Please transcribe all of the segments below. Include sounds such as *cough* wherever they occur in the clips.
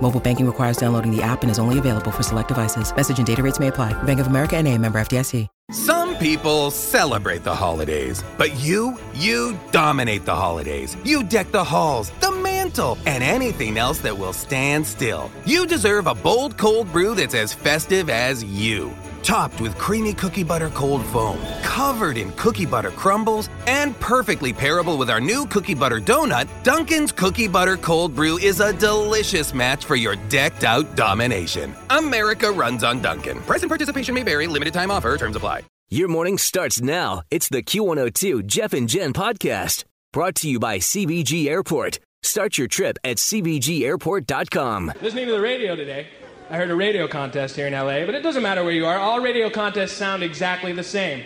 Mobile banking requires downloading the app and is only available for select devices. Message and data rates may apply. Bank of America and a member FDIC. Some people celebrate the holidays, but you, you dominate the holidays. You deck the halls, the mantle, and anything else that will stand still. You deserve a bold cold brew that's as festive as you. Topped with creamy cookie butter cold foam, covered in cookie butter crumbles, and perfectly pairable with our new cookie butter donut, Dunkin's Cookie Butter Cold Brew is a delicious match for your decked out domination. America runs on Dunkin'. Price and participation may vary, limited time offer, terms apply. Your morning starts now. It's the Q102 Jeff and Jen podcast brought to you by CVG Airport. Start your trip at CVGAirport.com. Listening to the radio today, I heard a radio contest here in LA, but it doesn't matter where you are. All radio contests sound exactly the same.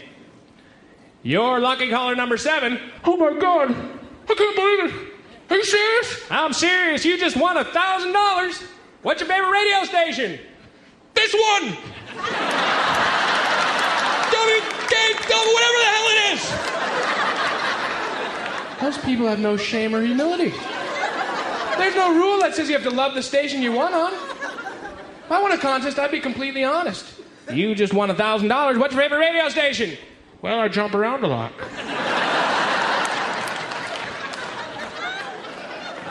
Your lucky caller number seven. Oh my God! I can't believe it. Are you serious? I'm serious. You just won a thousand dollars. What's your favorite radio station? This one. WKW, whatever the hell it is. Those people have no shame or humility. There's no rule that says you have to love the station you won on. If I won a contest, I'd be completely honest. You just won a thousand dollars. What's your favorite radio station? Well, I jump around a lot.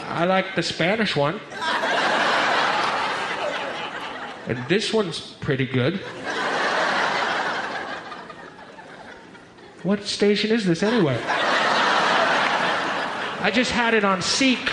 I like the Spanish one. And this one's pretty good. What station is this anyway? I just had it on Seek.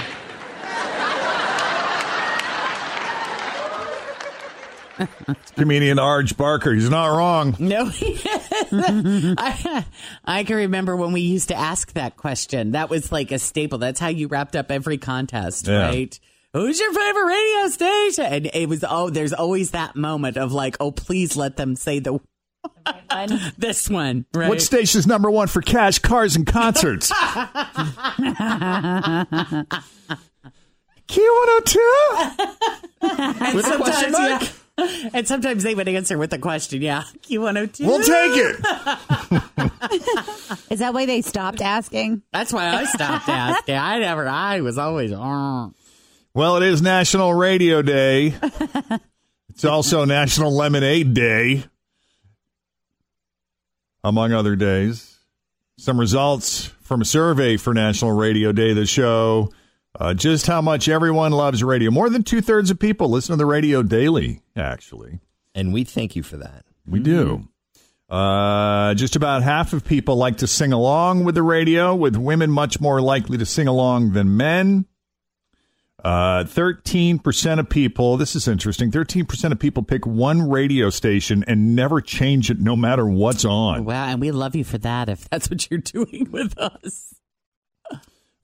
*laughs* Comedian Arj Barker. He's not wrong. No, *laughs* I, I can remember when we used to ask that question. That was like a staple. That's how you wrapped up every contest, Yeah. right? Who's your favorite radio station? And it was oh, there's always that moment of like, oh, please let them say the *laughs* this one, right? What station's number one for cash, cars, and concerts? Q102? With a question mark? yeah. *laughs* And sometimes they would answer with a question. Yeah, Q one hundred two. We'll take it. *laughs* Is that why they stopped asking? That's why I stopped asking. I never. I was always. Well, it is National Radio Day. *laughs* It's also National Lemonade Day, among other days. Some results from a survey for National Radio Day The show uh, just how much everyone loves radio. More than two thirds of people listen to the radio daily, actually. And we thank you for that. We do. Uh, just about half of people like to sing along with the radio, with women much more likely to sing along than men. Uh, 13% of people, this is interesting, 13% of people pick one radio station and never change it no matter what's on. Wow, and we love you for that. If that's what you're doing with us.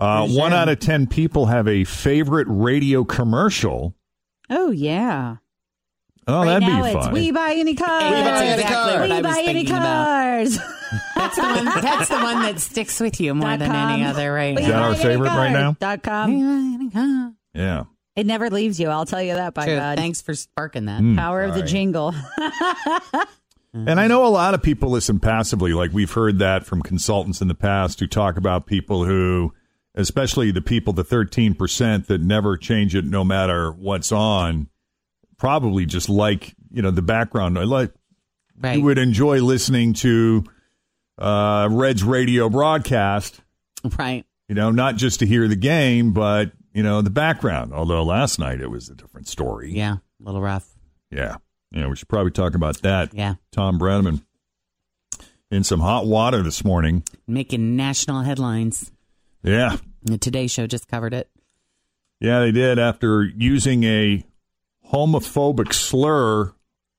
Uh, one out of 10 people have a favorite radio commercial. Oh yeah. Oh, right that'd now be it's fun. we buy any cars. That's exactly what we buy any cars. That's the one. That's the one that sticks with you more Dot than com. any other. Right? We Is that buy our any favorite right cars. now? Dot com. yeah. It never leaves you. I'll tell you that by True. God. Thanks for sparking that. Mm. Power of the Sorry. jingle. *laughs* And I know a lot of people listen passively. Like we've heard that from consultants in the past who talk about people who, especially the people, the 13% that never change it no matter what's on, probably just like, you know, the background. I Like Right. you would enjoy listening to uh, Red's radio broadcast, right. you know, not just to hear the game, but, you know, the background. Although last night it was a different story. Yeah. A little rough. Yeah. Yeah. We should probably talk about that. Yeah. Tom Brennaman. in some hot water this morning. Making national headlines. Yeah. The Today Show just covered it. Yeah, they did after using a homophobic slur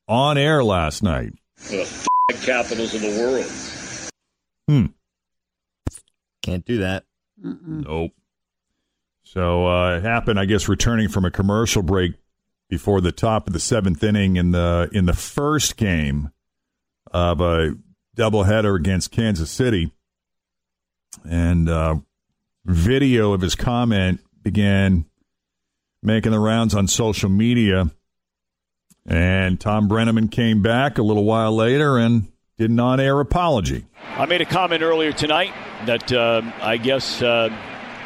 on air last night. The f- capitals of the world. Hmm. Can't do that. Nope. So uh, it happened, I guess, returning from a commercial break before the top of the seventh inning in the in the first game of a doubleheader against Kansas City, and uh, video of his comment began making the rounds on social media. And Tom Brennaman came back a little while later and did an on-air apology. I made a comment earlier tonight that uh, I guess uh,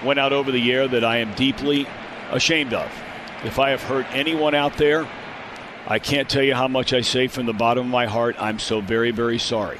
went out over the air that I am deeply ashamed of. If I have hurt anyone out there, I can't tell you how much I say from the bottom of my heart. I'm so very, very sorry.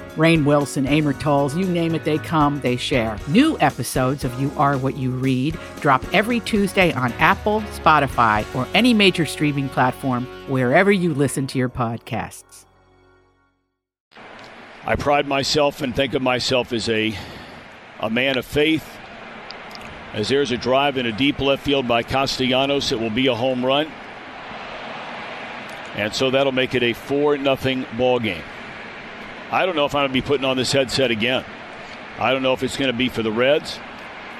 Rainn Wilson, Amor Towles, you name it, they come, they share. New episodes of You Are What You Read drop every Tuesday on Apple, Spotify, or any major streaming platform wherever you listen to your podcasts. I pride myself and think of myself as a a man of faith. As there's a drive in a deep left field by Castellanos, it will be a home run. And so that'll make it a 4 nothing ball game. I don't know if I'm going to be putting on this headset again. I don't know if it's going to be for the Reds.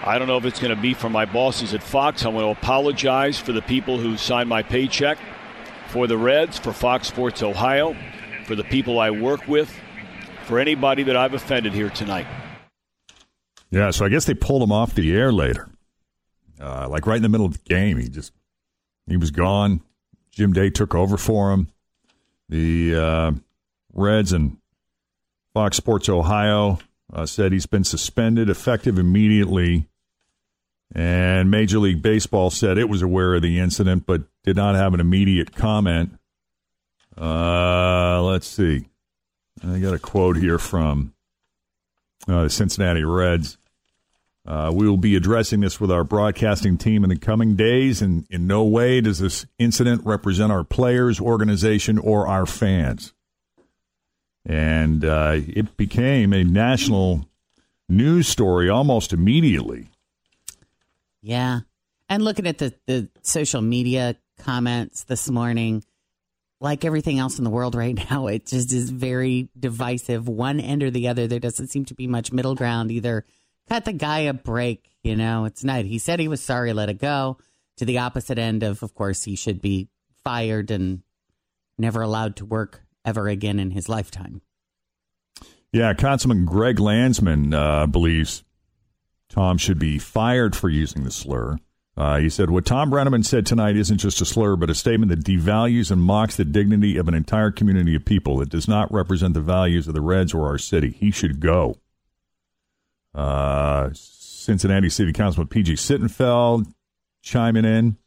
I don't know if it's going to be for my bosses at Fox. I want to apologize for the people who signed my paycheck, for the Reds, for Fox Sports Ohio, for the people I work with, for anybody that I've offended here tonight. Yeah, so I guess they pulled him off the air later. Uh, like right in the middle of the game, he just he was gone. Jim Day took over for him. The uh, Reds and Fox Sports Ohio uh, said he's been suspended effective immediately. And Major League Baseball said it was aware of the incident, but did not have an immediate comment. Uh, let's see. I got a quote here from uh, the Cincinnati Reds. Uh, we will be addressing this with our broadcasting team in the coming days, and in no way does this incident represent our players, organization, or our fans. And uh, it became a national news story almost immediately. Yeah. And looking at the, the social media comments this morning, like everything else in the world right *laughs* now, it just is very divisive, one end or the other. There doesn't seem to be much middle ground. Either cut the guy a break, you know, it's not. He said he was sorry, let it go. To the opposite end of, of course, he should be fired and never allowed to work ever again in his lifetime. Yeah, Councilman Greg Landsman uh, believes Tom should be fired for using the slur. Uh, he said, What Tom Brennaman said tonight isn't just a slur, but a statement that devalues and mocks the dignity of an entire community of people. It does not represent the values of the Reds or our city. He should go. Uh, Cincinnati City Councilman P.G. Sittenfeld chiming in,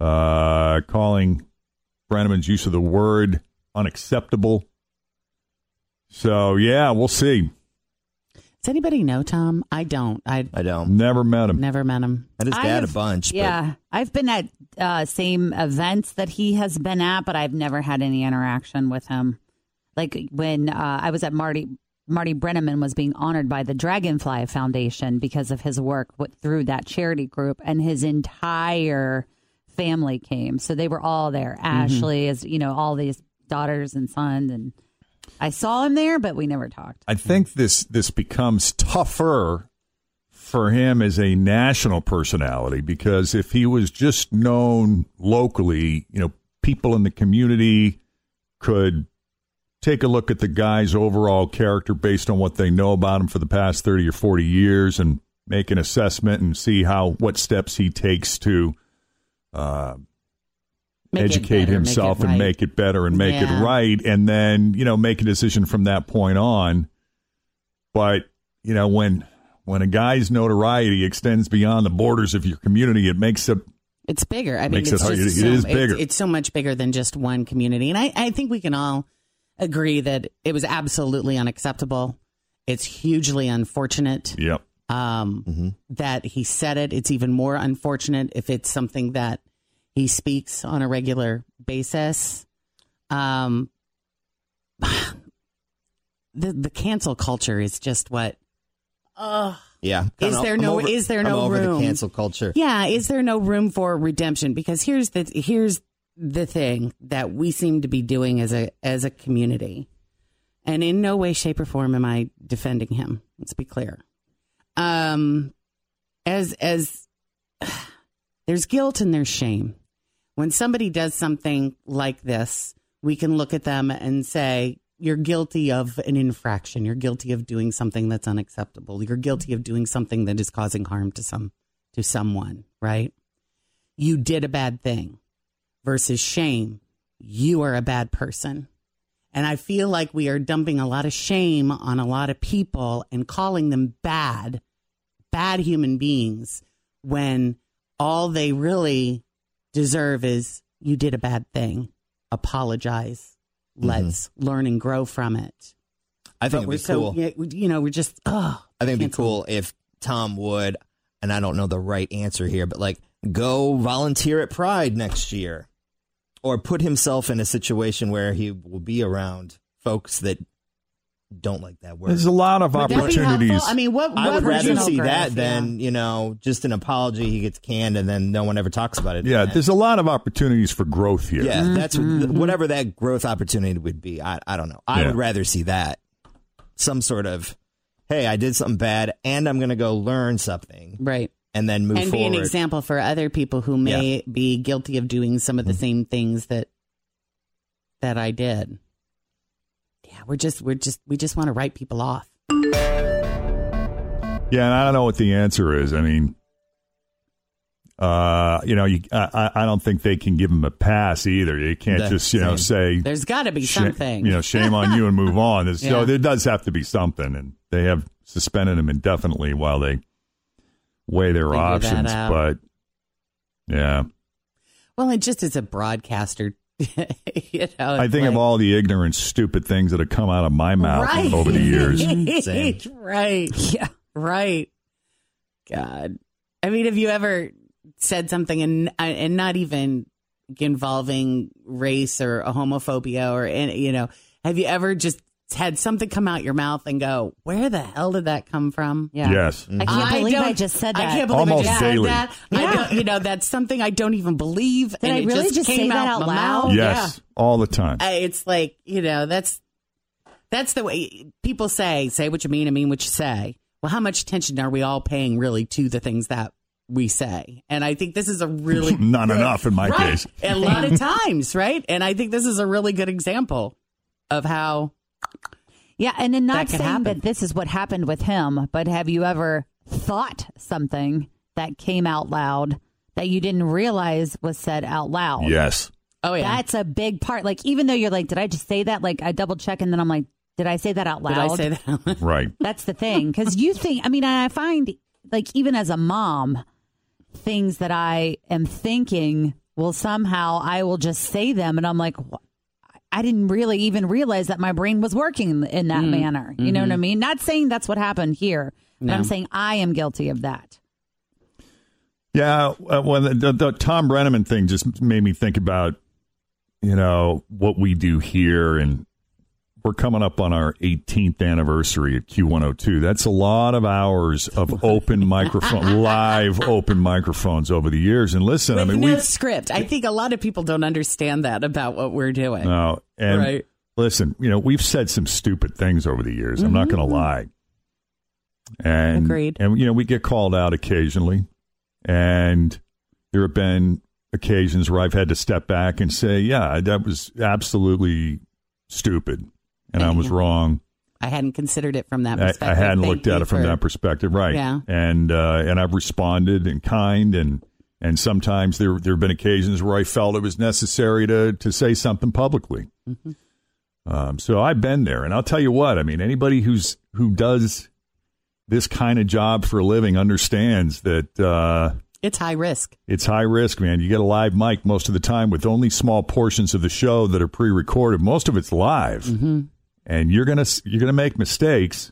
uh, calling Brennaman's use of the word unacceptable. So, yeah, we'll see. Does anybody know Tom? I don't. I I don't. Never met him. Never met him. Met his dad I've- a bunch. Yeah, I've been at uh, same events that he has been at, but I've never had any interaction with him. Like when uh, I was at Marty Marty Brennaman was being honored by the Dragonfly Foundation because of his work with, through that charity group, and his entire family came. So they were all there. Ashley, as you know, all these daughters and sons, and I saw him there, but we never talked. I think this this becomes tougher for him as a national personality because if he was just known locally, you know, people in the community could take a look at the guy's overall character based on what they know about him for the past 30 or 40 years and make an assessment and see how what steps he takes to uh, educate better, make it himself and make it better and make Yeah. it right, and then you know make a decision from that point on. But you know when when a guy's notoriety extends beyond the borders of your community, it makes it It's bigger. I mean, Makes it it's hard. just It so, it's- bigger. It's, so much bigger than just one community, and I, I think we can all agree that it was absolutely unacceptable. It's hugely unfortunate yep. um, that he said it. It's even more unfortunate if it's something that he speaks on a regular basis. Um, *sighs* the the cancel culture is just what. Uh, Yeah. Is I'm- there I'm no- over- is there I'm no over room? the cancel culture? Yeah, is there no room for redemption? Because here's the here's the thing that we seem to be doing as a as a community, and in no way, shape, or form am I defending him. Let's be clear. Um, as as *sighs* there's guilt and there's shame. When somebody does something like this, we can look at them and say, you're guilty of an infraction. You're guilty of doing something that's unacceptable. You're guilty of doing something that is causing harm to some to someone, right? You did a bad thing versus shame. You are a bad person. And I feel like we are dumping a lot of shame on a lot of people and calling them bad, bad human beings when all they really deserve is you did a bad thing. Apologize. Let's learn and grow from it. Mm-hmm. I think But it'd be cool. we- you know, we're just, oh, I think it'd be cool if Tom would, and I don't know the right answer here, but like go volunteer at Pride next year, or put himself in a situation where he will be around folks that don't like that word. There's a lot of Would opportunities. I mean, what, I would rather see growth, that yeah. than you know just an apology. He gets canned, and then no one ever talks about it. yeah, again. there's a lot of opportunities for growth here. yeah, that's Mm-hmm. whatever that growth opportunity would be. I I don't know. I Yeah. would rather see that some sort of hey, I did something bad, and I'm going to go learn something, right, and then move and forward. be an example for other people who may be guilty of doing some of Mm-hmm. the same things that that I did. Yeah, we're just we're just we just want to write people off. Yeah, and I don't know what the answer is. I mean, uh, you know, you, I, I I don't think they can give him a pass either. You can't That's just, you know, say, There's got to be "Sh- something. you know, shame on you and move *laughs* on. Yeah. So there does have to be something, and they have suspended him indefinitely while they weigh their Figure options. But yeah, Well, and just as a broadcaster, *laughs* you know, I it's think of all the ignorant, stupid things that have come out of my mouth right. over the years. *laughs* Same. right. Yeah. Right. God. I mean, have you ever said something and uh, and not even involving race or a homophobia or any- you know, have you ever just had something come out your mouth and go, "Where the hell did that come from?" Yeah. Yes. I mm-hmm. can't believe I don't- just said that. I can't believe Almost I just daily. said that. I don't, you know, that's something I don't even believe. Did and I it really just, just came say that out my loud? mouth. Yes, all the time. I- It's like you know that's that's the way people say. Say what you mean and mean what you say. Well, how much attention are we all paying really to the things that we say? And I think this is a really *laughs* Not enough in my Right. case. A lot of times, right? And I think this is a really good example of how Yeah, and then not That saying happen. that this is what happened with him, but have you ever thought something that came out loud that you didn't realize was said out loud? Yes. oh yeah, That's a big part. Like, even though you're like, did I just say that? Like, I double check and then I'm like, did I say that out loud? did I say that? Right. *laughs* That's the thing. Because you think, I mean, I find, like, even as a mom, things that I am thinking, well, somehow I will just say them. And I'm like, "Wh- I didn't really even realize that my brain was working in that manner. You know what I mean? Not saying that's what happened here, but No. I'm saying I am guilty of that. Yeah, uh, well, the, the, the Tom Brennaman thing just made me think about, you know, what we do here, and we're coming up on our 18th anniversary at Q102. That's a lot of hours of open microphone, *laughs* live open microphones over the years. And listen, With I mean, no we script. I think a lot of people don't understand that about what we're doing. no, and Right. listen, you know, we've said some stupid things over the years. I'm not going to lie. And Mm-hmm. Agreed. And you know, we get called out occasionally, and there have been occasions where I've had to step back and say, "Yeah, that was absolutely stupid, and I was wrong. I hadn't considered it from that I, perspective. I hadn't Thank looked at it from for- that perspective, right? Yeah. And uh, and I've responded in kind, and And sometimes there there have been occasions where I felt it was necessary to to say something publicly. Um, so I've been there, and I'll tell you what. I mean, anybody who's who does this kind of job for a living understands that uh, It's high risk. it's high risk, man. You get a live mic most of the time with only small portions of the show that are pre-recorded. Most of it's live, and you're gonna you're gonna make mistakes.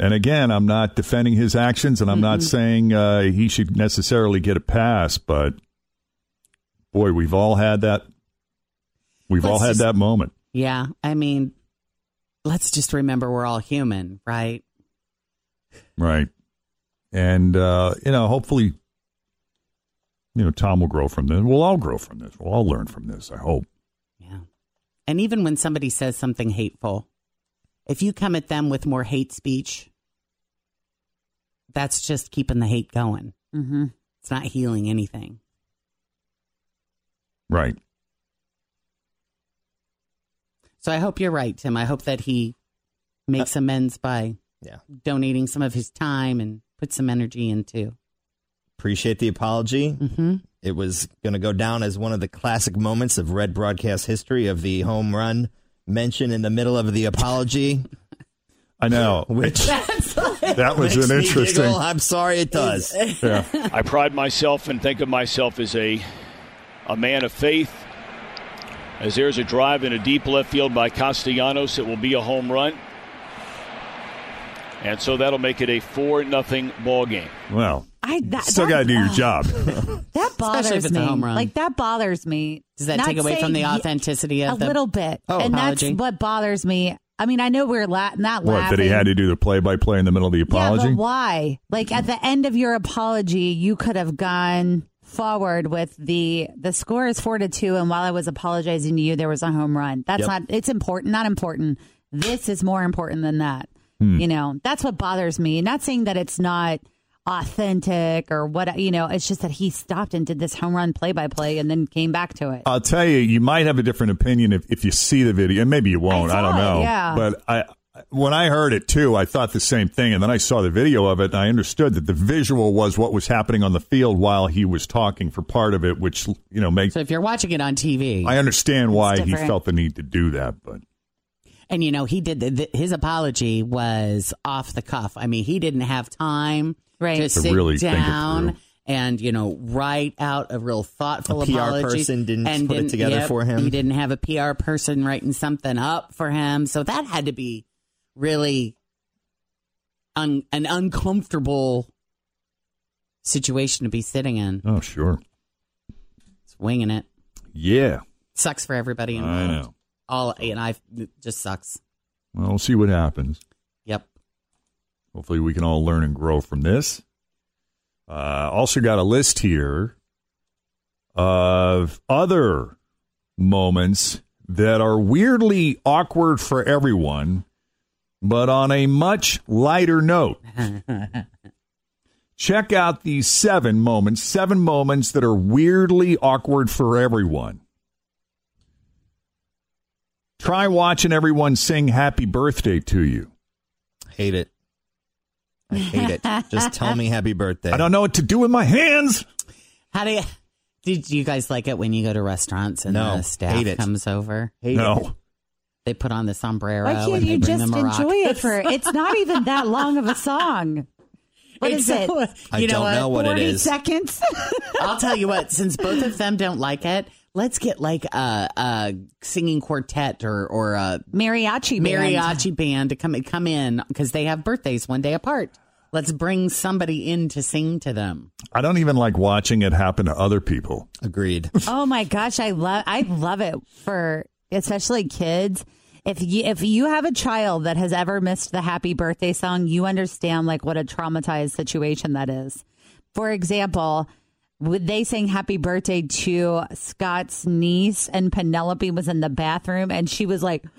And again, I'm not defending his actions, and I'm not saying uh, he should necessarily get a pass. But boy, we've all had that. We've all Let's had just- that moment. Yeah. I mean, let's just remember we're all human, right? Right. And, uh, you know, hopefully, you know, Tom will grow from this. We'll all grow from this. We'll all learn from this, I hope. Yeah. And even when somebody says something hateful, if you come at them with more hate speech, that's just keeping the hate going. Mm-hmm. It's not healing anything. Right. So I hope you're right, Tim. I hope that he makes amends by Yeah. donating some of his time and put some energy into. Appreciate the apology. Mm-hmm. It was going to go down as one of the classic moments of red broadcast history of the home run mention in the middle of the apology. I know. *laughs* Which That *laughs* was an interesting. giggle. I'm sorry it does. Yeah. I pride myself and think of myself as a a man of faith. As there's a drive in a deep left field by Castellanos, it will be a home run. And so that'll make it a 4 nothing ball game. Well, I that, still got to do your ugh, *laughs* job. That bothers if it's a me. home run. Like that bothers me. Does that Not take away from the saying ye- authenticity a of the little bit? Oh, and apology? that's what bothers me. I mean, I know we're la- not what, laughing. that he had to do the play by play in the middle of the Yeah, apology? but why? Like at the end of your apology, you could have gone forward with the the score is four to two, and while I was apologizing to you, there was a home run. That's Yep. not. It's important, not important. This is more important than that. Hmm. You know, that's what bothers me. Not saying that it's not authentic or what. You know, it's just that he stopped and did this home run play by play, and then came back to it. I'll tell you, you might have a different opinion if, if you see the video, and maybe you won't. I, I don't saw it, know. yeah. But I, when I heard it too, I thought the same thing, and then I saw the video of it, and I understood that the visual was what was happening on the field while he was talking for part of it, which you know makes. So if you're watching it on TV, I understand why he felt the need to do that, but and you know he did the, the, his apology was off the cuff. I mean, he didn't have time Right. to To sit really down and you know write out a real thoughtful A PR apology. person didn't and put it together yep, for him. He didn't have a PR person writing something up for him, so that had to be really un, an uncomfortable situation to be sitting in. oh sure, It's winging it. yeah, Sucks for everybody involved. I know. All and I just sucks. Well, we'll see what happens. Yep. Hopefully, we can all learn and grow from this. Uh, also, got a list here of other moments that are weirdly awkward for everyone, but on a much lighter note. *laughs* Check out these seven moments, seven moments that are weirdly awkward for everyone. Try watching everyone sing happy birthday to you. Hate it. I hate it. Just tell me happy birthday. I don't know what to do with my hands. How do you? Did you guys like it when you go to restaurants and No, the staff hate it. comes over? Hate No. They put on the sombrero Why can't and they you bring just enjoy it for? It's not *laughs* even that long of a song. What It's is it? so- I you don't know what it 40 is. seconds. I'll tell you what. Since both of them don't like it, let's get like a, a singing quartet or or a Mariachi band. mariachi band to come come in because they have birthdays one day apart. Let's bring somebody in to sing to them. I don't even like watching it happen to other people. Agreed. *laughs* Oh my gosh, I love I love it for especially kids. If you if you have a child that has ever missed the happy birthday song, you understand like what a traumatized situation that is. For example, would they sang happy birthday to Scott's niece and Penelope was in the bathroom and she was like *gasps*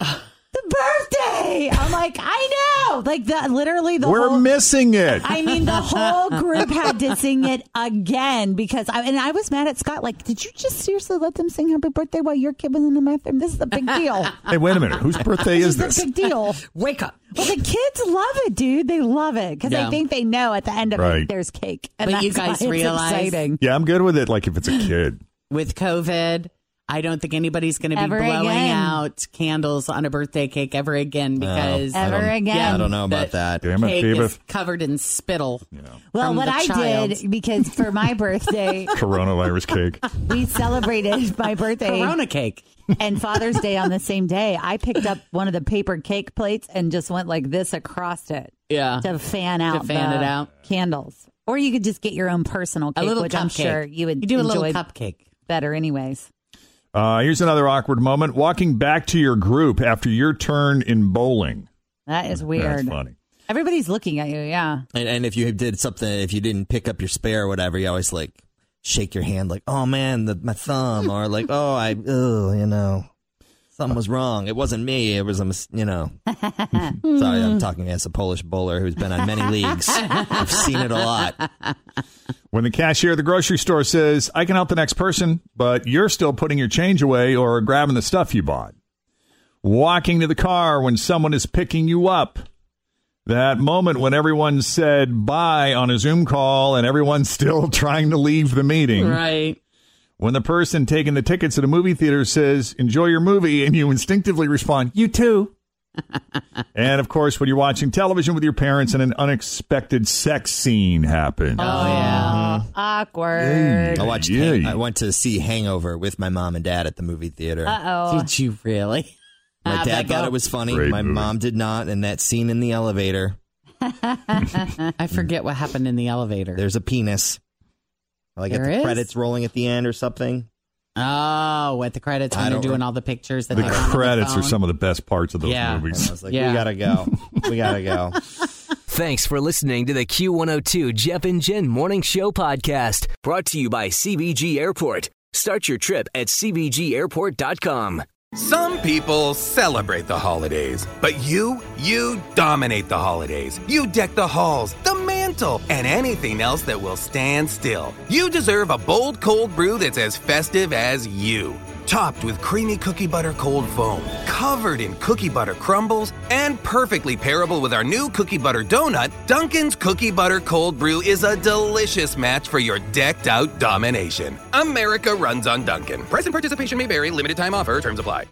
*laughs* birthday. I'm like, I know. like the literally the We're whole. missing it. I mean, the *laughs* whole group had to sing it again because I and I was mad at Scott. Like, did you just seriously let them sing Happy Birthday while your kid was in the bathroom? This is a big deal. *laughs* hey, wait a minute. Whose birthday is this this? is a big deal. *laughs* Wake up. Well, the kids love it, dude. They love it because Yeah. they think they know at the end of Right. it there's cake. And But that's you guys why it's realize- exciting. Yeah, I'm good with it. Like if it's a kid. With COVID, I don't think anybody's going to be Ever blowing again. out candles on a birthday cake ever again because I Ever don't- again. I don't know about that. Damn it, cake is covered in spittle. Well, what I child. did because for my *laughs* birthday, Coronavirus cake. we celebrated my birthday Corona cake. and Father's Day on the same day. I picked up one of the paper cake plates and just went like this across it Yeah. to fan out fan the it out. candles. Or you could just get your own personal A cake, little which I'm cupcake. sure you would You do a little enjoy cupcake. better, anyways. Uh, here's another awkward moment. Walking back to your group after your turn in bowling. That is weird. That's funny. Everybody's looking at you. Yeah. And, and if you did something, if you didn't pick up your spare or whatever, you always like shake your hand, like, "Oh man, the, my thumb," or like, "Oh, I, oh, you know, something was wrong. It wasn't me. It was a, mis- you know." *laughs* Sorry, I'm talking as a Polish bowler who's been on many leagues. I've seen it a lot. When the cashier at the grocery store says, I can help the next person, but you're still putting your change away or grabbing the stuff you bought. Walking to the car when someone is picking you up. That moment when everyone said bye on a Zoom call and everyone's *laughs* still trying to leave the meeting. Right. When the person taking the tickets at a movie theater says, enjoy your movie, and you instinctively respond, you too. *laughs* and of course, when you're watching television with your parents and an unexpected sex scene happens. Oh, yeah. Awkward. I watched. Yeah. Hang- I went to see Hangover with my mom and dad at the movie theater. Uh oh. Did you really? My dad thought it was funny. Great my movie. mom did not. And that scene in the elevator, *laughs* I forget what happened in the elevator. there's a penis. Like at the is? credits rolling at the end or something. Oh, at the credits I when they're doing rem- all the pictures that the they found on credits are some of the best parts of those Yeah. And I movies. was like, Yeah. we gotta go. We gotta go. *laughs* Thanks for listening to the Q102 Jeff and Jen Morning Show podcast, brought to you by CVG Airport. Start your trip at CVGAirport.com. Some people celebrate the holidays, but you, you dominate the holidays. You deck the halls, the and anything else that will stand still. You deserve a bold cold brew that's as festive as you. Topped with creamy cookie butter cold foam, covered in cookie butter crumbles, and perfectly pairable with our new cookie butter donut, Dunkin's Cookie Butter Cold Brew is a delicious match for your decked out domination. America runs on Dunkin'. Price and participation may vary, limited time offer, terms apply.